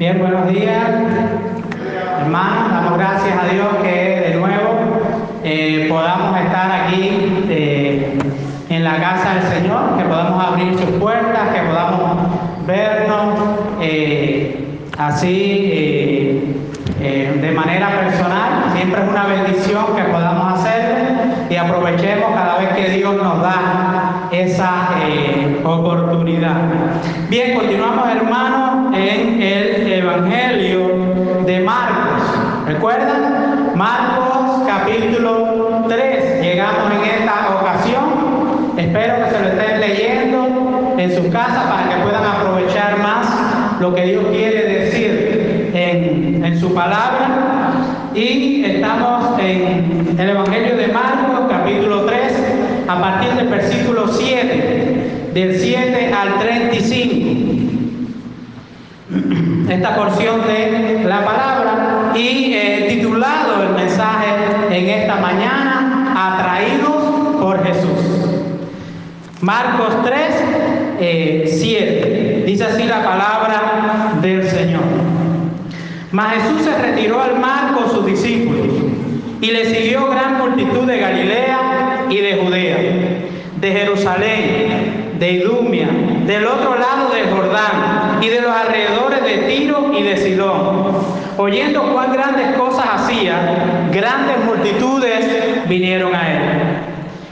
Bien, buenos días, hermanos. Damos gracias a Dios que de nuevo eh, podamos estar aquí eh, en la casa del Señor, que podamos abrir sus puertas, que podamos vernos eh, así de manera personal. Siempre es una bendición que podamos hacerlo y aprovechemos cada vez que Dios nos da esa oportunidad. Bien, continuamos hermanos en el Evangelio de Marcos. ¿Recuerdan? Marcos capítulo 3. Llegamos en esta ocasión. Espero que se lo estén leyendo en su casa para que puedan aprovechar más lo que Dios quiere decir en, en su palabra. Y estamos en el Evangelio de Marcos capítulo 3 a partir del versículo 7, del 7 al 35 esta porción de la palabra y eh, titulado el mensaje en esta mañana, Atraídos por Jesús. Marcos 3, 7. Eh, Dice así la palabra del Señor. Mas Jesús se retiró al mar con sus discípulos y le siguió gran multitud de Galilea y de Judea, de Jerusalén, de Idumia, del otro lado del Jordán y de los alrededores de Tiro y de Sidón. Oyendo cuán grandes cosas hacía, grandes multitudes vinieron a él.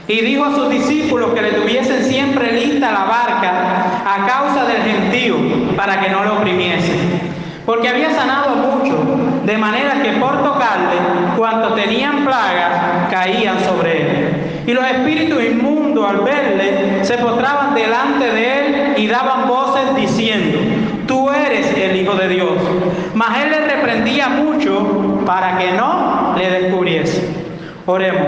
Y dijo a sus discípulos que le tuviesen siempre lista la barca a causa del gentío, para que no lo oprimiesen. Porque había sanado mucho, de manera que por tocarle, cuanto tenían plagas, caían sobre él. Y los espíritus inmundos al verle se postraban delante de él y daban voces diciendo, tú eres el Hijo de Dios. Mas él le reprendía mucho para que no le descubriese. Oremos.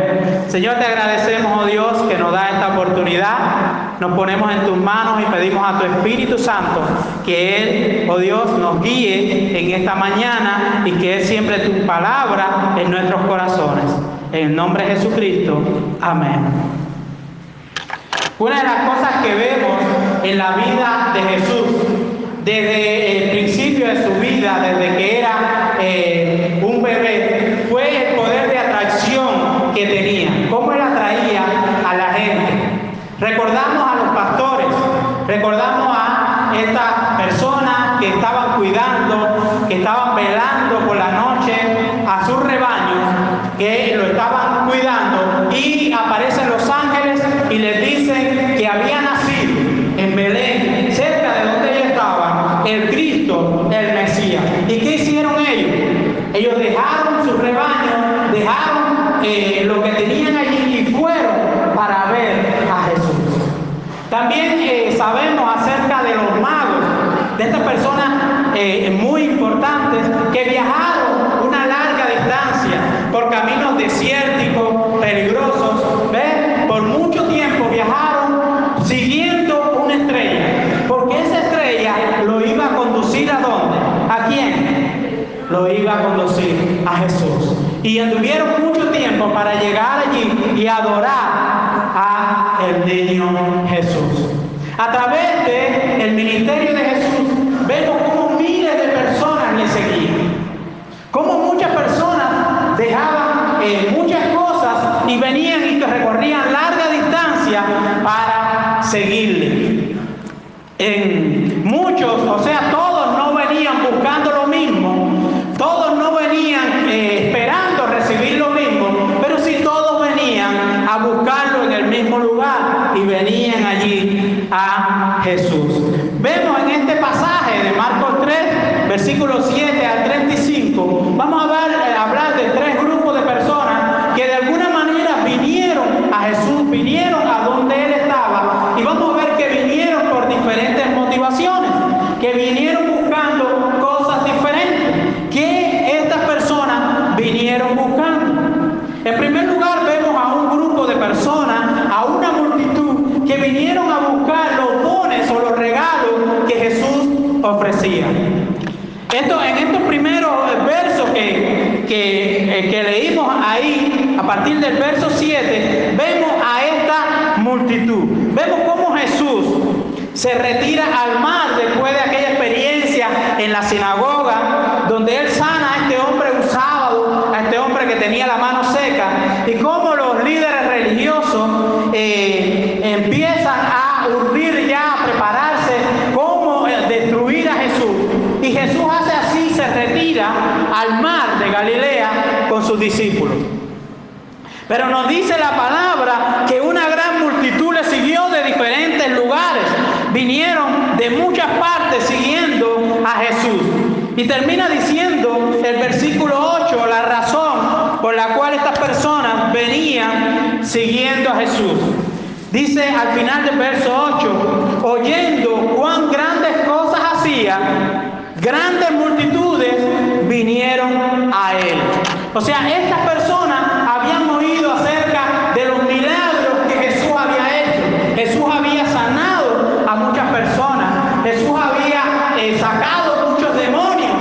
Señor, te agradecemos, oh Dios, que nos da esta oportunidad. Nos ponemos en tus manos y pedimos a tu Espíritu Santo que Él, oh Dios, nos guíe en esta mañana y que es siempre tu palabra en nuestros corazones. En el nombre de Jesucristo. Amén. Una de las cosas que vemos en la vida de Jesús, desde el principio de su vida, desde que era eh, un bebé, fue el poder de atracción que tenía, cómo él atraía a la gente. Recordamos a los pastores, recordamos a estas personas que estaban cuidando, que estaban velando por la noche a sus rebaños, que lo estaban cuidando y aparecen los ángeles y les dicen que había nacido en Belén, cerca de donde ellos estaban, el Cristo, el Mesías. ¿Y qué hicieron ellos? Ellos dejaron su rebaño, dejaron eh, lo que tenían allí y fueron para ver a Jesús. También eh, sabemos acerca de los magos, de estas personas eh, muy importantes que viajaron una larga distancia por caminos desérticos, peligrosos, ¿ves? Por mucho tiempo viajaron siguiendo una estrella, porque esa estrella lo iba a conducir a dónde? ¿A quién? Lo iba a conducir a Jesús. Y anduvieron mucho tiempo para llegar allí y adorar a el niño Jesús. A través del el ministerio de Jesús vemos cómo miles de personas le seguían. Cómo muchas personas dejaban eh, muchas cosas y venían y recorrían larga distancia para seguirle. En muchos, o sea, todos no venían buscando a buscarlo en el mismo lugar y venían allí a Jesús. Vemos en este pasaje de Marcos 3, versículos 7 al 35, vamos a Eh, que, leímos ahí, a partir del verso 7, vemos a esta multitud. Vemos cómo Jesús se retira al mar después de aquella experiencia en la sinagoga, donde él sana a este hombre un sábado, a este hombre que tenía la mano seca, y cómo los líderes religiosos eh, empiezan a urdir ya, a prepararse, cómo eh, destruir a Jesús. Y Jesús hace así, se retira al mar discípulos. Pero nos dice la palabra que una gran multitud le siguió de diferentes lugares. Vinieron de muchas partes siguiendo a Jesús. Y termina diciendo el versículo 8 la razón por la cual estas personas venían siguiendo a Jesús. Dice al final del verso 8, oyendo cuán grandes cosas hacía, grandes multitudes vinieron a él. O sea, estas personas habían oído acerca de los milagros que Jesús había hecho. Jesús había sanado a muchas personas. Jesús había eh, sacado muchos demonios.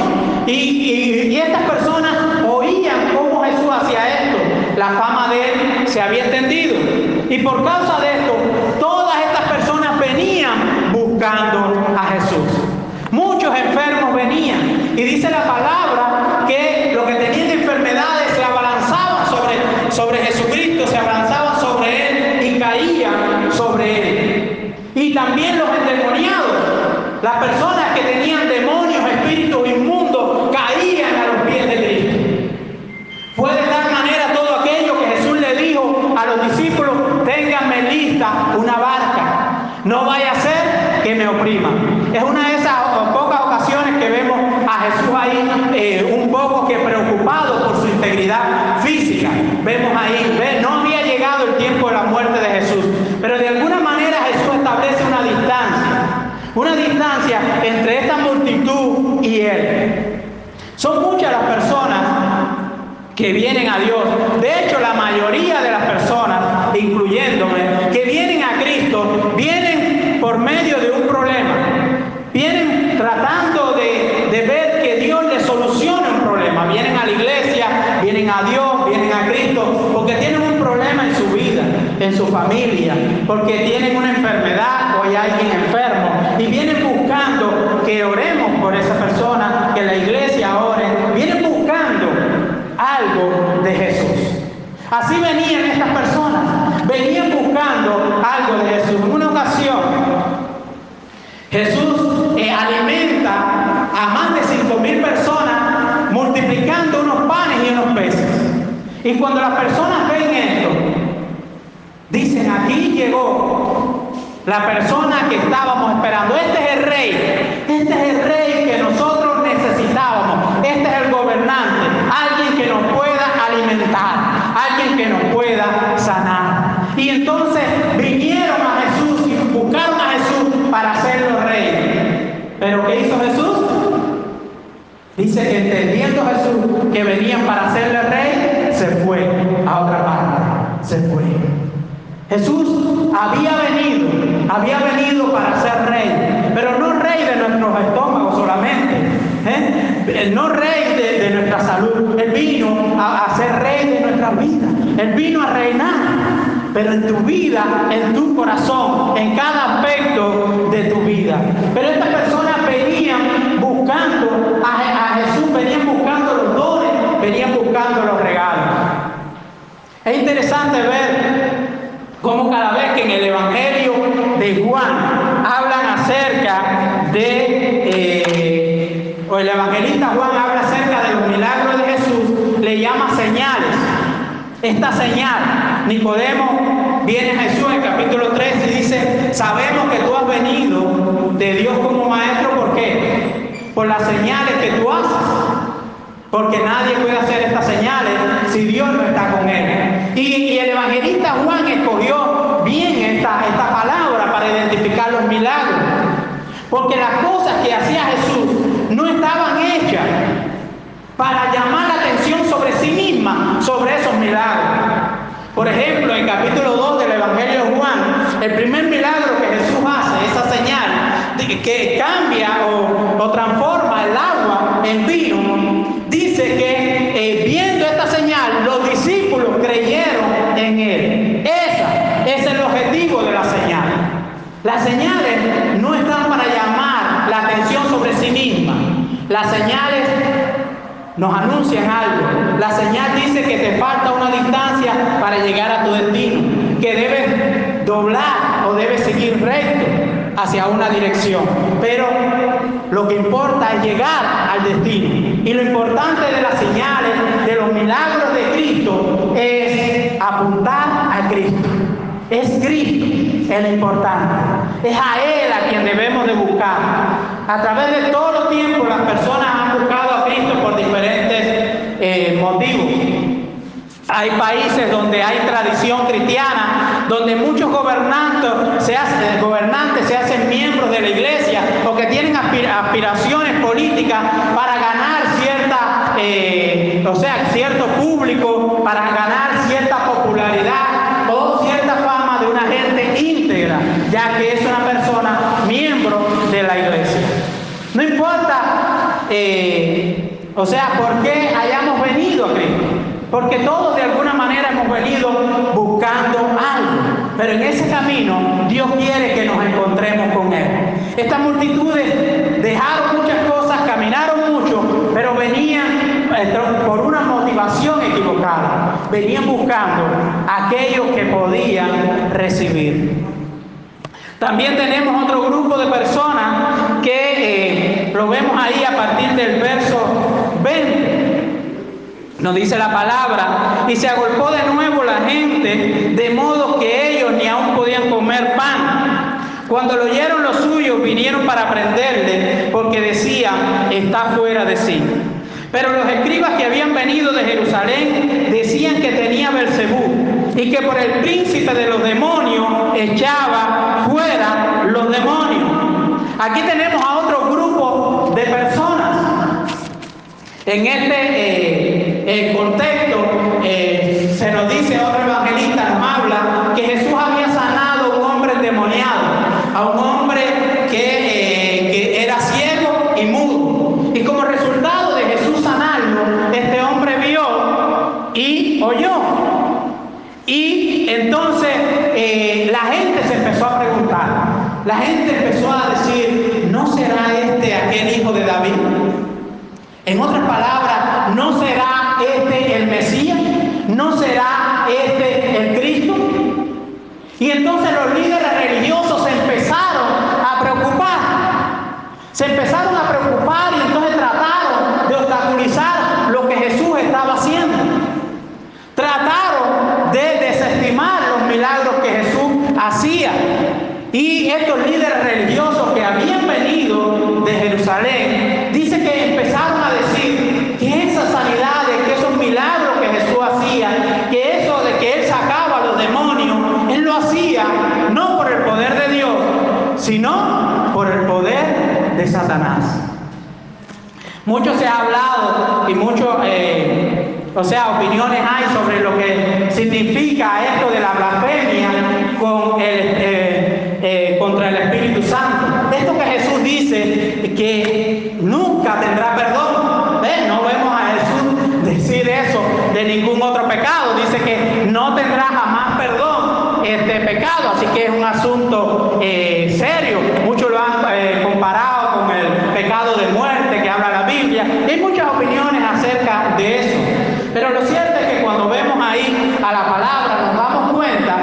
Y, y estas personas oían cómo Jesús hacía esto. La fama de él se había extendido. Y por causa de esto, todas estas personas venían buscando a Jesús. Muchos enfermos venían. Y dice la palabra que lo que tenían de enfermedades se abalanzaban sobre, sobre Jesucristo, se abalanzaban sobre Él y caían sobre Él. Y también los endemoniados, las personas que tenían demonios, espíritus inmundos, caían a los pies de Cristo. Fue de tal manera todo aquello que Jesús le dijo a los discípulos, ténganme lista una barca, no vaya a ser que me opriman. Es una de esas pocas ocasiones que vemos a Jesús ahí eh, un poco que preocupado por su integridad física. Vemos ahí, ve, no había llegado el tiempo de la muerte de Jesús, pero de alguna manera Jesús establece una distancia, una distancia entre esta multitud y Él. Son muchas las personas que vienen a Dios. De hecho, la mayoría de las personas, incluyéndome, que vienen a Cristo, vienen por medio de un problema. Vienen tratando de, ver que Dios les solucione un problema. Vienen a la iglesia, vienen a Dios, vienen a Cristo, porque tienen un problema en su vida, en su familia, porque tienen una enfermedad o hay alguien enfermo. Y vienen buscando que oremos por esa persona, que la iglesia ore. Vienen buscando algo de Jesús. Así venían estas personas, venían buscando algo de Jesús. En una ocasión, Jesús eh, alimenta a más de cinco mil personas multiplicando unos panes y unos peces. Y cuando las personas ven esto, dicen, aquí llegó la persona que estábamos esperando. Este es el rey, este es el rey que nosotros necesitábamos. Este es el gobernante, alguien que nos alguien que nos pueda sanar. Y entonces vinieron a Jesús y buscaron a Jesús para hacerlo rey. Pero ¿qué hizo Jesús? Dice que entendiendo Jesús que venían para hacerle rey, se fue a otra parte. Se fue. Jesús había venido, había venido para ser rey, pero no rey de nuestros estómagos solamente, ¿eh? no rey de, nuestra salud, Él vino a, ser rey de nuestra vida, Él vino a reinar, pero en tu vida, en tu corazón, en cada aspecto de tu vida. Pero estas personas venían buscando a, Jesús, venían buscando los dones, venían buscando los regalos. Es interesante ver como cada vez que en el Evangelio de Juan hablan acerca de, eh, el evangelista Juan habla acerca de los milagros de Jesús, le llama señales. Esta señal, Nicodemo viene a Jesús en el capítulo 3 y dice, sabemos que tú has venido de Dios como maestro, ¿por qué? Por las señales que tú haces. Porque nadie puede hacer estas señales si Dios no está con él. Y, y el evangelista Juan escogió bien esta, esta palabra para identificar los milagros. Porque las cosas que hacía Jesús estaban hechas para llamar la atención sobre sí misma, sobre esos milagros. Por ejemplo, en capítulo 2 del Evangelio de Juan, el primer milagro que Jesús hace, esa señal que cambia o, transforma el agua en vino, dice que eh, viendo esta señal, los discípulos creyeron en él. Esa es el objetivo de la señal. Las señales no están para llamar la atención sobre sí misma. Las señales nos anuncian algo. La señal dice que te falta una distancia para llegar a tu destino, que debes doblar o debes seguir recto hacia una dirección. Pero lo que importa es llegar al destino. Y lo importante de las señales, de los milagros de Cristo, es apuntar a Cristo. Es Cristo el importante. Es a Él a quien debemos de buscar. A través de todo los tiempos las personas han buscado a Cristo por diferentes eh, motivos. Hay países donde hay tradición cristiana, donde muchos gobernantes se, hacen, miembros de la iglesia o que tienen aspiraciones políticas para ganar cierta, eh, o sea, cierto público, para ganar cierta popularidad o cierta fama de una gente íntegra, ya que es una persona miembro de la iglesia. Eh, o sea, por qué hayamos venido a Cristo. Porque todos de alguna manera hemos venido buscando algo. Pero en ese camino Dios quiere que nos encontremos con Él. Estas multitudes dejaron muchas cosas, caminaron mucho, pero venían eh, por una motivación equivocada. Venían buscando aquellos que podían recibir. También tenemos otro grupo de personas partir del verso 20. Nos dice la palabra, y se agolpó de nuevo la gente, de modo que ellos ni aún podían comer pan. Cuando lo oyeron los suyos, vinieron para prenderle, porque decían, está fuera de sí. Pero los escribas que habían venido de Jerusalén decían que tenía Belcebú y que por el príncipe de los demonios echaba fuera los demonios. Aquí tenemos a otro grupo de personas. En este eh, contexto eh, se nos dice, otro evangelista nos habla, que Jesús había sanado a un hombre endemoniado, a un hombre que, que era ciego y mudo. Y como resultado de Jesús sanarlo, este hombre vio y oyó. Y entonces la gente se empezó a preguntar, la gente empezó a decir, ¿no será este aquel hijo de David? En otras palabras, ¿no será este el Mesías? ¿No será este el Cristo? Y entonces los líderes religiosos se empezaron a preocupar. Se empezaron a preocupar y entonces trataron de obstaculizar lo que Jesús estaba haciendo. Trataron de desestimar los milagros que Jesús hacía. Y estos líderes religiosos que habían venido de Jerusalén, dice que empezaron a decir que esas sanidades, que esos milagros que Jesús hacía, que eso de que Él sacaba a los demonios, Él lo hacía no por el poder de Dios, sino por el poder de Satanás. Mucho se ha hablado y mucho, eh, o sea, opiniones hay sobre lo que significa esto de la blasfemia con el, eh, eh, contra el Espíritu Santo. Esto que Jesús dice que nunca tendrá perdón. No vemos a Jesús decir eso de ningún otro pecado. Dice que no tendrá jamás perdón este pecado. Así que es un asunto serio. Muchos lo han comparado con el pecado de muerte que habla la Biblia. Hay muchas opiniones acerca de eso. Pero lo cierto es que cuando vemos ahí a la palabra nos damos cuenta,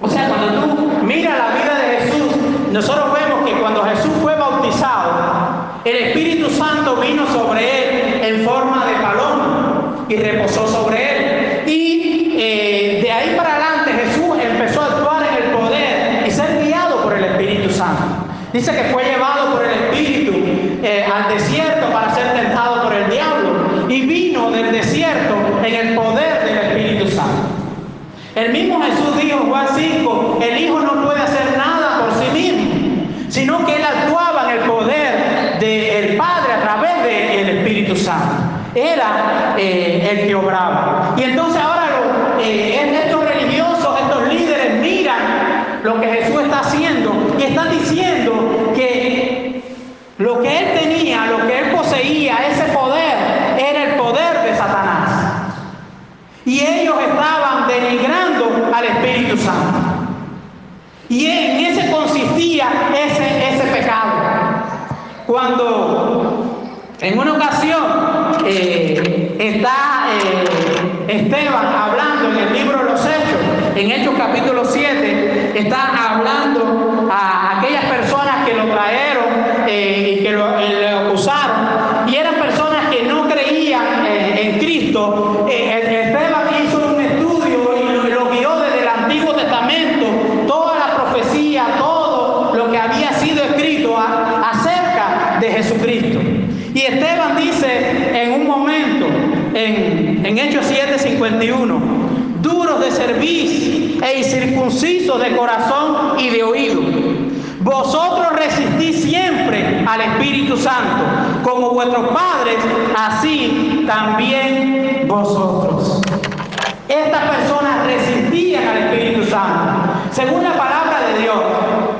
o sea, cuando tú miras la vida de Jesús, nosotros vemos que cuando Jesús fue bautizado, el Espíritu Santo vino sobre él en forma de paloma y reposó sobre él. Y eh, de ahí para adelante Jesús empezó a actuar en el poder y ser guiado por el Espíritu Santo. Dice que fue llevado por el Espíritu eh, al desierto para ser tentado por el diablo y vino del desierto en el poder del Espíritu Santo. El mismo Jesús dijo en Juan 5, el Hijo no puede hacer nada por sí mismo, sino que Él actuaba en el poder del Padre a través del Espíritu Santo. Era eh, el que obraba. Y entonces ahora lo, eh, estos religiosos, estos líderes miran lo que Jesús está haciendo y están diciendo que lo que Él tenía, lo que Él poseía, ese poder, era el poder de Satanás. Y ellos estaban denigrando al Espíritu Santo. Y en ese consistía ese, ese pecado. Cuando en una ocasión eh, está eh, Esteban hablando en el libro de los Hechos, en Hechos capítulo 7, está hablando a aquellas personas que lo trajeron eh, y que lo, lo acusaron, y eran personas que no creían en Cristo. Esteban hizo un estudio y lo, lo guió desde el Antiguo Testamento, toda la profecía, todo lo que había sido escrito a- acerca de Jesucristo. Y Esteban dice en un momento, en, en Hechos 7:51, duros de servir e de corazón y de oído. Vosotros resistís siempre al Espíritu Santo, como vuestros padres, así también vosotros. Estas personas resistían al Espíritu Santo. Según la palabra de Dios,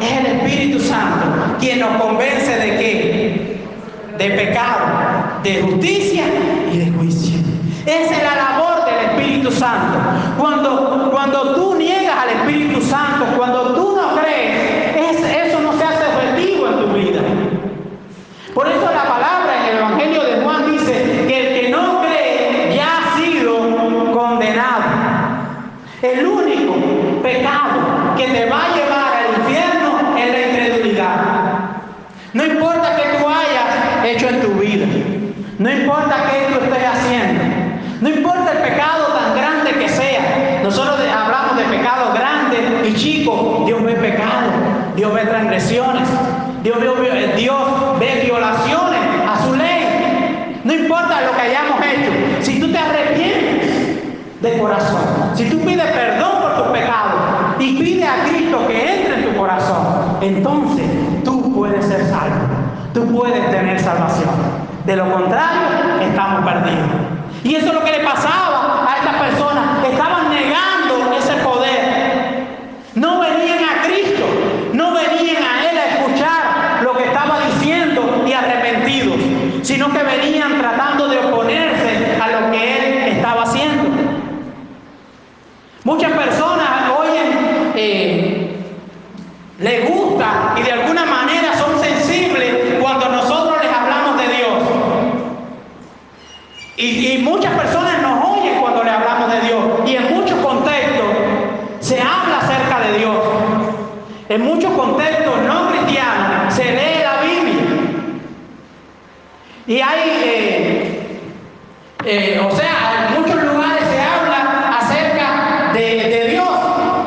es el Espíritu Santo quien nos convence de qué? De pecado, de justicia y de juicio. Esa es la labor del Espíritu Santo. Cuando, cuando tú niegas Espíritu Santo, cuando tú no crees, es- eso no se hace efectivo en tu vida. Por eso la palabra en el Evangelio de Juan dice que el que no cree ya ha sido condenado. El único pecado que te va a llevar al infierno es la incredulidad. No importa que tú hayas hecho en tu vida, no importa qué tú estés haciendo, no importa el pecado tan grande que sea. Nosotros de- hablamos de pecados chicos. Dios ve pecado, Dios ve transgresiones, ve, Dios ve violaciones a su ley. No importa lo que hayamos hecho, si tú te arrepientes de corazón, si tú pides perdón por tus pecados y pides a Cristo que entre en tu corazón, entonces tú puedes ser salvo, tú puedes tener salvación. De lo contrario, estamos perdidos. Y eso es lo que le pasaba a estas personas. Estaban negando ese poder. No venían a Cristo, no venían a Él a escuchar lo que estaba diciendo y arrepentidos, que venían tratando de oponerse a lo que Él estaba haciendo. Muchas personas oyen, eh, les gusta y de alguna manera son sensibles cuando nosotros les hablamos de Dios. Y, y muchas personas nos oyen cuando le hablamos de Dios. Y en muchos contextos se habla acerca de Dios. En muchos contextos no cristianos se lee la Biblia. Y hay, eh, eh, o sea, en muchos lugares se habla acerca de, de Dios.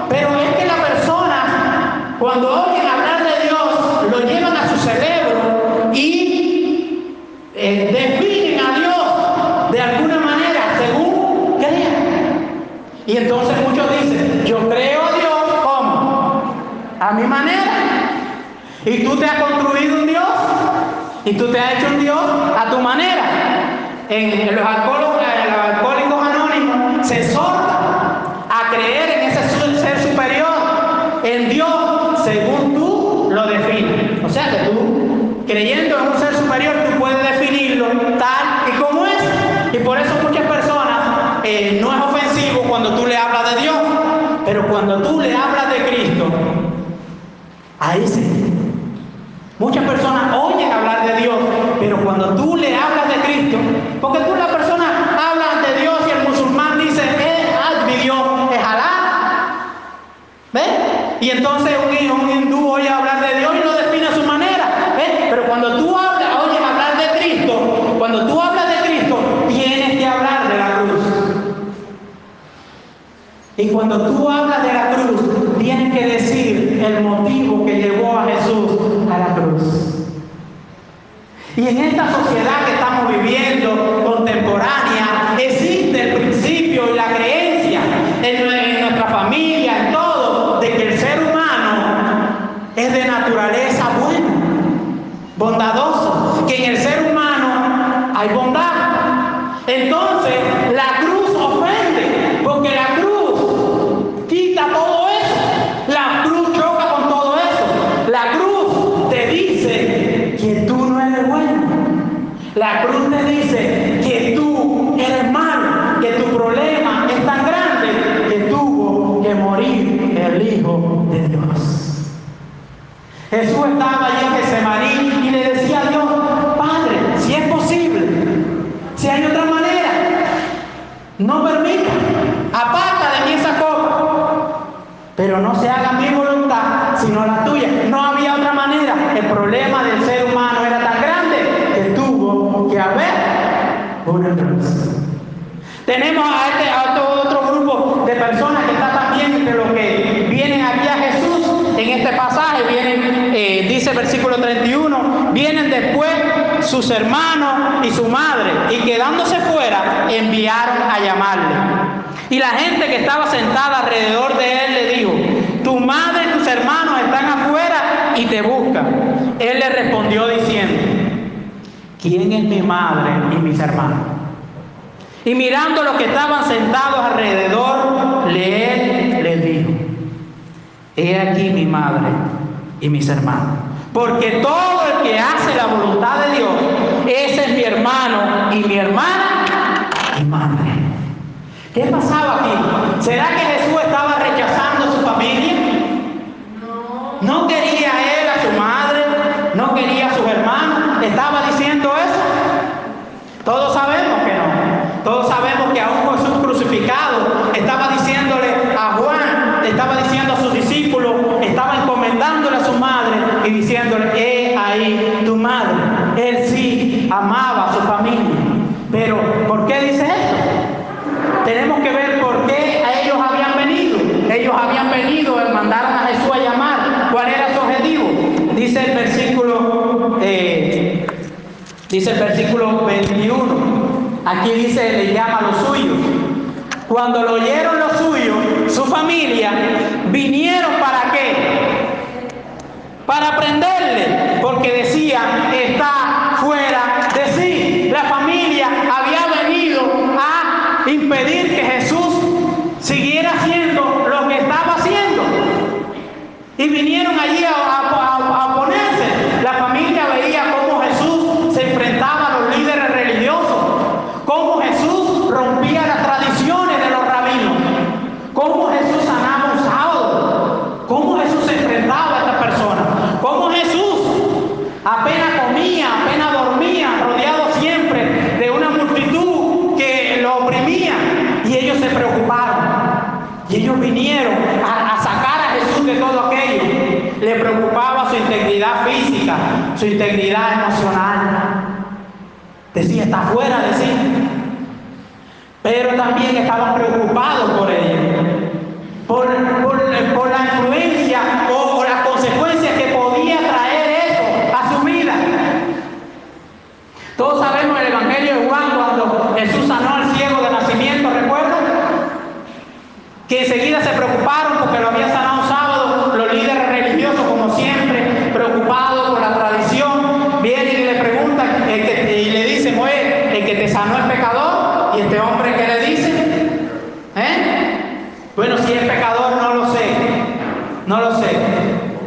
Pero es que la persona, cuando oyen hablar de Dios, lo llevan a su cerebro y eh, definen a Dios de alguna manera según crean. Y entonces muchos dicen, yo creo a Dios como a mi manera. Y tú te has construido un Dios y tú te has hecho un Dios. En, los, alcohólicos, los alcohólicos anónimos se exhorta a creer en ese ser superior, en Dios, según tú lo defines. O sea que tú, creyendo en un ser superior, tú puedes definirlo tal y como es. Y por eso muchas personas eh, no es ofensivo cuando tú le hablas de Dios, pero cuando tú le hablas de Cristo, ahí sí. Muchas personas oyen hablar de Dios, pero cuando tú le hablas de Cristo, porque tú la persona habla de Dios y el musulmán dice, eh, mi Dios es Alá. ¿Ves? Y entonces un, un hindú oye hablar de Dios y lo define a su manera. ¿Ves? Pero cuando tú hablas, oyes hablar de Cristo, cuando tú hablas de Cristo, tienes que hablar de la cruz. Y cuando tú hablas de la cruz, tienes que decir el motivo que llevó a Jesús a la cruz. Y en esta sociedad que estamos viviendo, contemporánea, existe el principio y la creencia en, nue- en nuestra familia, en todo, de que el ser humano es de naturaleza buena, bondadoso, que en el ser humano hay bondad. Entonces, Jesús estaba allí en Getsemaní y le decía a Dios, Padre, si es posible, Si hay otra manera, no permita. Aparta de mí esa copa. Pero no se haga mi voluntad, sino la tuya. No había otra manera. El problema del ser humano era tan grande que tuvo que haber una cruz. Tenemos a este a otro, otro grupo de personas que está también entre los que vienen aquí a Jesús en este pasaje. Vienen, eh, dice el versículo 31, vienen después sus hermanos y su madre y quedándose fuera enviaron a llamarle. Y la gente que estaba sentada alrededor de él le dijo, tu madre y tus hermanos están afuera y te buscan. Él le respondió diciendo, ¿quién es mi madre y mis hermanos? Y mirando los que estaban sentados alrededor, le, les dijo, he aquí mi madre y mis hermanos. Porque todo el que hace la voluntad de Dios, ese es mi hermano y mi hermana y madre. ¿Qué pasaba aquí? ¿Será que Jesús estaba rechazando a su familia? No quería a él, a su madre, no quería a sus hermanos. ¿Estaba diciendo eso? Todos sabemos que no. Todos sabemos que aún Jesús crucificado estaba diciéndole a Juan, estaba diciendo a sus discípulos, estaba encomendándole a su madre diciéndole, he ahí tu madre. Él sí amaba a su familia. Pero, ¿por qué dice esto? Tenemos que ver por qué ellos habían venido. Ellos habían venido, mandaron a Jesús a llamar. ¿Cuál era su objetivo? Dice el versículo, eh, dice el versículo 21. Aquí dice, le llama a los suyos. Cuando lo oyeron los suyos, su familia, vinieron para qué? Para porque decían, está fuera de sí. La familia había venido a impedir que Jesús siguiera haciendo lo que estaba haciendo. Y vinieron allí a, a- a- a oponerse. La familia veía cómo Jesús se enfrentaba a los líderes religiosos, cómo Jesús rompía las tradiciones de los rabinos, cómo Jesús sanaba un sábado, cómo Jesús se enfrentaba a estas personas, cómo Jesús apenas comía, apenas dormía, rodeado siempre de una multitud que lo oprimía y ellos se preocuparon. Y ellos vinieron a, a sacar a Jesús de todo aquello. Le preocupaba su integridad física, su integridad emocional. Decía, está fuera de sí. Pero también estaban preocupados por ella. Por, por- por la influencia o, o las consecuencias que podía traer eso a su vida. Todos sabemos el Evangelio de Juan cuando Jesús sanó al ciego de nacimiento, ¿recuerdan? que enseguida se preocuparon porque lo había sanado un sábado, los líderes religiosos como siempre, preocupados por la tradición, vienen y le preguntan el que- y le dicen, oye, el que te sanó es pecador, y este hombre que le dice, ¿eh? Bueno, si es pecador no lo sé, no lo sé.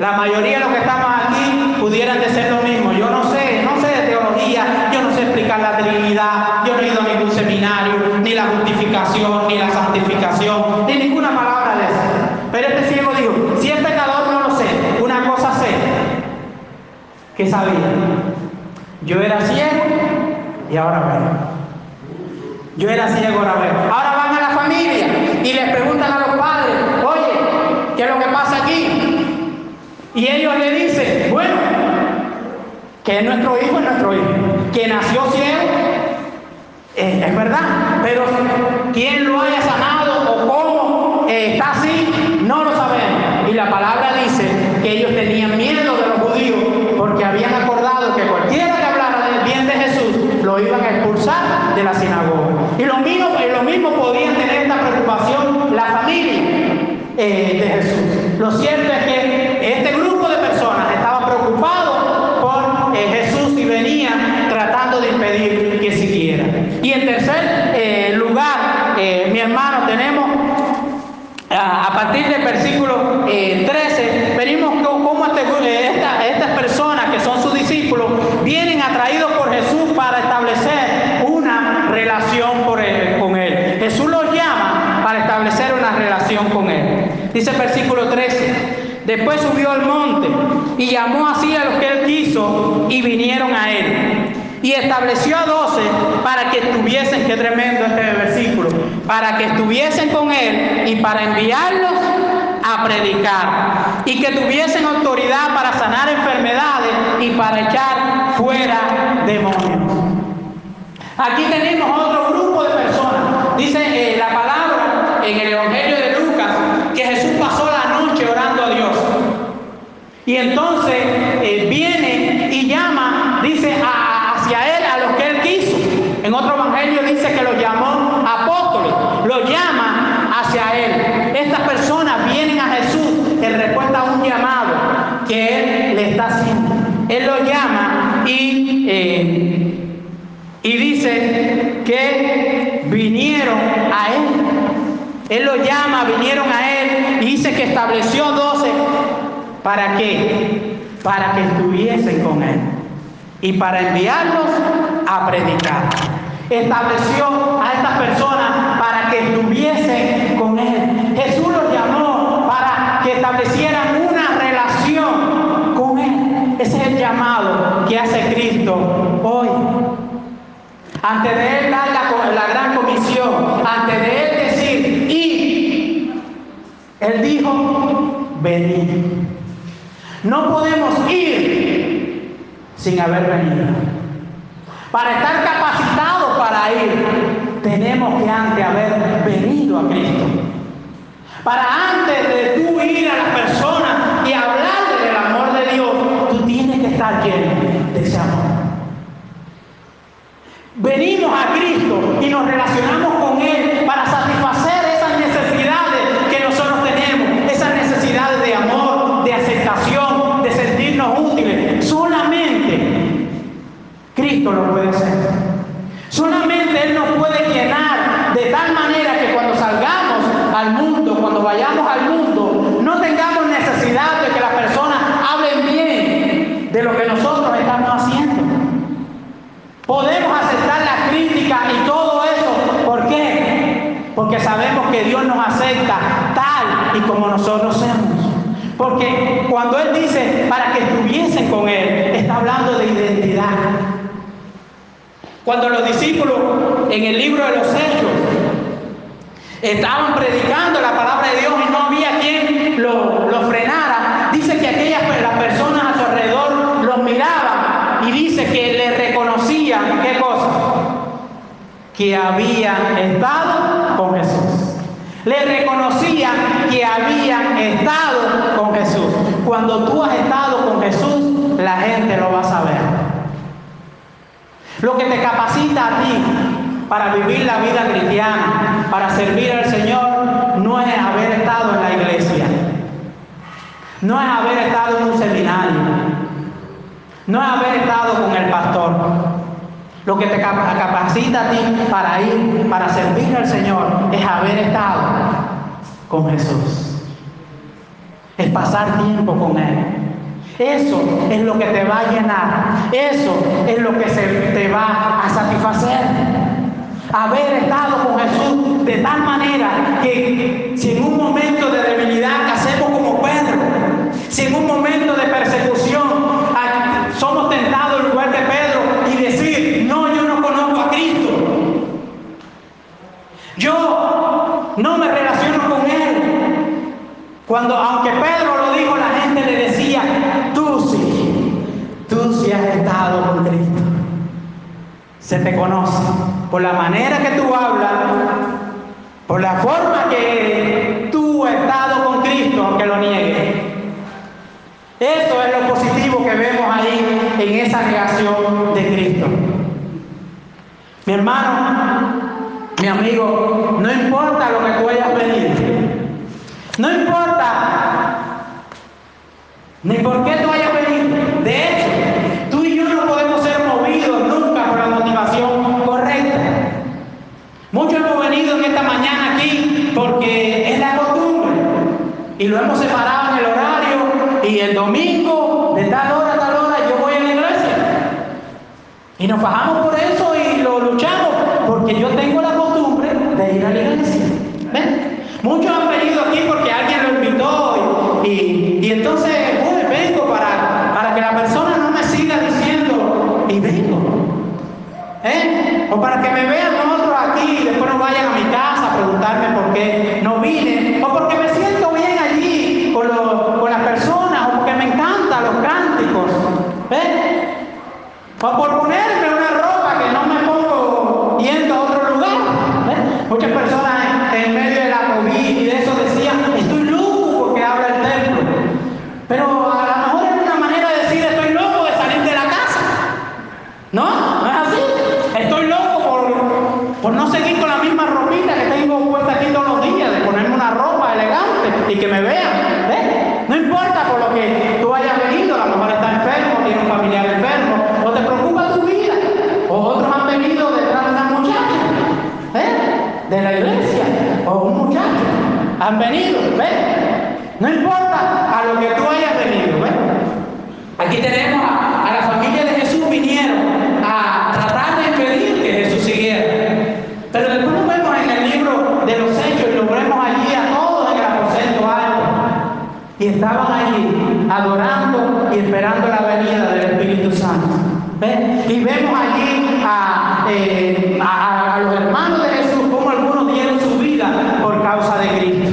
La mayoría de los que estamos aquí pudieran decir lo mismo, yo no sé, no sé de teología, yo no sé explicar la Trinidad, yo no he ido a ningún seminario, ni la justificación, ni la santificación, ni ninguna palabra de eso. Pero este ciego dijo, si es pecador no lo sé, una cosa sé, sabía, yo era ciego y ahora veo. Yo era ciego, ahora veo. Ahora van a la familia y les preguntan a los padres, oye, ¿qué es lo que pasa aquí? Y ellos le dicen, bueno, que nuestro hijo es nuestro hijo, que nació ciego, eh, es verdad, pero quién lo haya sanado o cómo está así, no lo sabemos. Y la palabra dice que ellos tenían miedo de los judíos porque habían acordado que cualquiera que hablara del bien de Jesús lo iban a expulsar de la sinagoga. Y lo mismo, y lo mismo podían tener esta preocupación la familia eh, de Jesús. Lo cierto es que este grupo de personas estaba preocupado por eh, Jesús y venían tratando de impedir que siguiera. Y en tercer eh, lugar, eh, mi hermano, tenemos a, a partir del versículo eh, 13, venimos co- cómo este gru- eh, esta- estas personas que son sus discípulos vienen atraídos por Jesús para establecer una relación por él- con Él. Jesús los llama para establecer una relación con Él. Dice el versículo 13, después subió al monte y llamó así a los que Él quiso y vinieron a Él. y estableció a doce para que estuviesen, qué tremendo este versículo, para que estuviesen con él y para enviarlos a predicar y que tuviesen autoridad para sanar enfermedades y para echar fuera demonios. Aquí tenemos otro grupo de personas. Dice eh, la palabra en el Evangelio de Lucas que Jesús pasó la noche orando a Dios. Y entonces eh, viene y llama, dice, hacia él a los que él quiso. En otro evangelio dice que los llamó apóstoles, los llama hacia él. Estas personas vienen a Jesús en respuesta a un llamado que él le está haciendo. Él los llama y, eh, y dice que vinieron a él. Él los llama, vinieron a él y dice que estableció doce ¿Para qué? Para que estuviesen con Él y para enviarlos a predicar. Estableció a estas personas para que estuviesen con Él. Jesús los llamó para que establecieran una relación con Él. Ese es el llamado que hace Cristo hoy. Antes de Él dar la, gran comisión, antes de Él decir, y Él dijo, venid. No podemos ir sin haber venido. Para estar capacitados para ir, tenemos que antes haber venido a Cristo. Para antes de tú ir a las personas y hablarle del amor de Dios, tú tienes que estar lleno de ese amor. Venimos a Cristo y nos relacionamos con Él para satisfacer esas necesidades que nosotros tenemos, esas necesidades de amor, de aceptación útiles. Solamente Cristo lo puede hacer. Solamente Él nos puede llenar de tal manera que cuando salgamos al mundo, cuando vayamos al mundo, no tengamos necesidad de que las personas hablen bien de lo que nosotros estamos haciendo. Podemos aceptar la crítica y todo eso. ¿Por qué? Porque sabemos que Dios nos acepta tal y como nosotros somos. Porque cuando Él dice para que estuviesen con Él, está hablando de identidad. Cuando los discípulos en el libro de los Hechos estaban predicando la palabra de Dios y no había quien lo, frenara, dice que aquellas las personas a su alrededor los miraban y dice que le reconocían, ¿qué cosa? Que habían estado con Jesús. Le reconocían que habían estado con Jesús. Cuando tú has estado con Jesús, la gente lo va a saber. Lo que te capacita a ti para vivir la vida cristiana, para servir al Señor, no es haber estado en la iglesia. No es haber estado en un seminario. No es haber estado con el pastor. Lo que te capacita a ti para ir, para servir al Señor, es haber estado con Jesús. Es pasar tiempo con Él. Eso es lo que te va a llenar. Eso es lo que se te va a satisfacer. Haber estado con Jesús de tal manera que si en un momento de debilidad hacemos como Pedro, si en un momento de persecución somos tentados en lugar de Pedro y decir, no, yo no conozco a Cristo. Yo no me relaciono con Él. Cuando, aunque Pedro lo dijo, la gente le decía, tú tú sí has estado con Cristo. Se te conoce por la manera que tú hablas, por la forma que tú has estado con Cristo, aunque lo niegues. Eso es lo positivo que vemos ahí en esa negación de Cristo. Mi hermano, mi amigo, no importa lo que tú hayas venido. No importa ni por qué tú hayas venido. De hecho, tú y yo no podemos ser movidos nunca por la motivación correcta. Muchos hemos venido en esta mañana aquí porque es la costumbre y lo hemos separado en el horario y el domingo de tal hora a tal hora yo voy a la iglesia. Y nos bajamos por eso y lo luchamos, porque yo tengo la costumbre de ir a la iglesia. ¿Ven? Muchos han venido aquí porque alguien lo invitó y, y, entonces vengo para, para que la persona no me siga diciendo y vengo. O para que me vean otros aquí y después no vayan a mi preguntarme por qué no vine. O porque me siento bien allí con, con las personas. O porque me encantan los cánticos. O por ponerme una ropa que no me pongo yendo a otro lugar. Muchas personas en, en medio de la COVID y de eso decían, estoy loco porque habla el templo. Pero a lo mejor es una manera de decir, estoy loco de salir de la casa. ¿No? ¿No es así? Estoy loco por, por no seguir con la misma ropita que tengo puesta aquí todos los días, de ponerme una ropa elegante y que me vean. ¿Ves? No importa por lo que tú hayas venido, a lo mejor estás enfermo, tienes un familiar enfermo, o te preocupa tu vida, o otros han venido detrás de una muchacha, ¿eh? De la iglesia, o un muchacho, han venido, ¿ves? No importa a lo que tú hayas venido, ¿ves? Aquí tenemos a, a la familia de Jesús vinieron a tratar de impedir que Jesús siguiera. Pero después nos vemos en el libro de los Hechos y lo vemos allí a todos en el aposento alto. Y estaban allí adorando y esperando la venida del Espíritu Santo. ¿Ven? Y vemos allí a, eh, a- a los hermanos de Jesús, como algunos dieron su vida por causa de Cristo.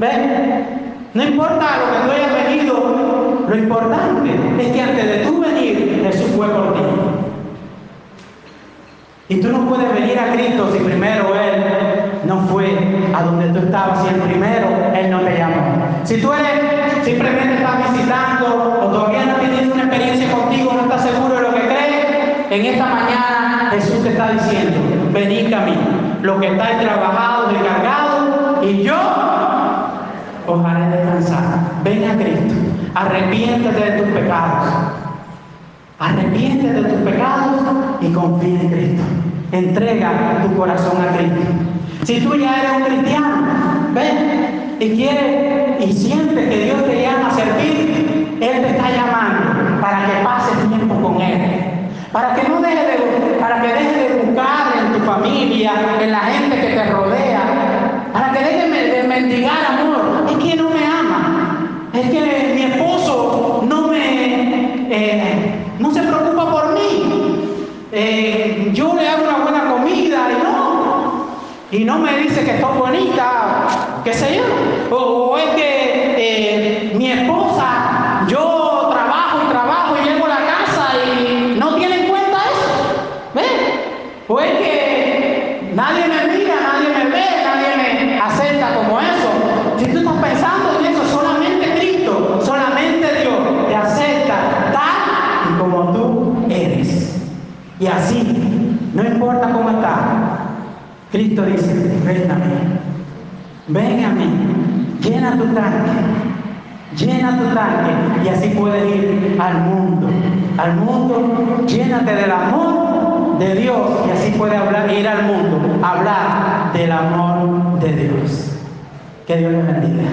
¿Ven? No importa lo que tú hayas venido, lo importante es que antes de tú venir, Jesús fue por ti. Y tú no puedes venir a Cristo si primero Él no fue a donde tú estabas, si el primero Él no te llamó. Si tú eres, simplemente estás visitando o todavía no tienes una experiencia contigo, no estás seguro de lo que crees, en esta mañana Jesús te está diciendo, venid a mí, que estáis trabajados y cargados, y yo os haré descansar. Ven a Cristo, arrepiéntete de tus pecados. Arrepiéntete de tus pecados y confía en Cristo. Entrega tu corazón a Cristo. Si tú ya eres un cristiano, ven y quieres y sientes que Dios te llama a servir, Él te está llamando para que pases tiempo con Él. Para que no dejes de, para que dejes de buscar en tu familia, en la gente que te rodea, para que dejes de mendigar amor. Es que no me ama. Es que mi esposo no me eh, no se preocupa por mí. Eh, yo le hago una buena comida y no. Y no me dice que estoy bonita, qué sé yo. O, es que eh, mi esposa, yo trabajo y trabajo y llego a la casa y no tiene en cuenta eso. O es que nadie me mira, nadie me ve, nadie me acepta como eso. Si tú estás pensando en eso, solamente Cristo, solamente Dios te acepta tal y como tú eres. Y así, no importa cómo estás, Cristo dice, ven a mí, ven a mí, llena tu tanque, llena tu tanque y así puedes ir al mundo. Al mundo, llénate del amor de Dios y así puedes hablar, ir al mundo, hablar del amor de Dios. Que Dios les bendiga.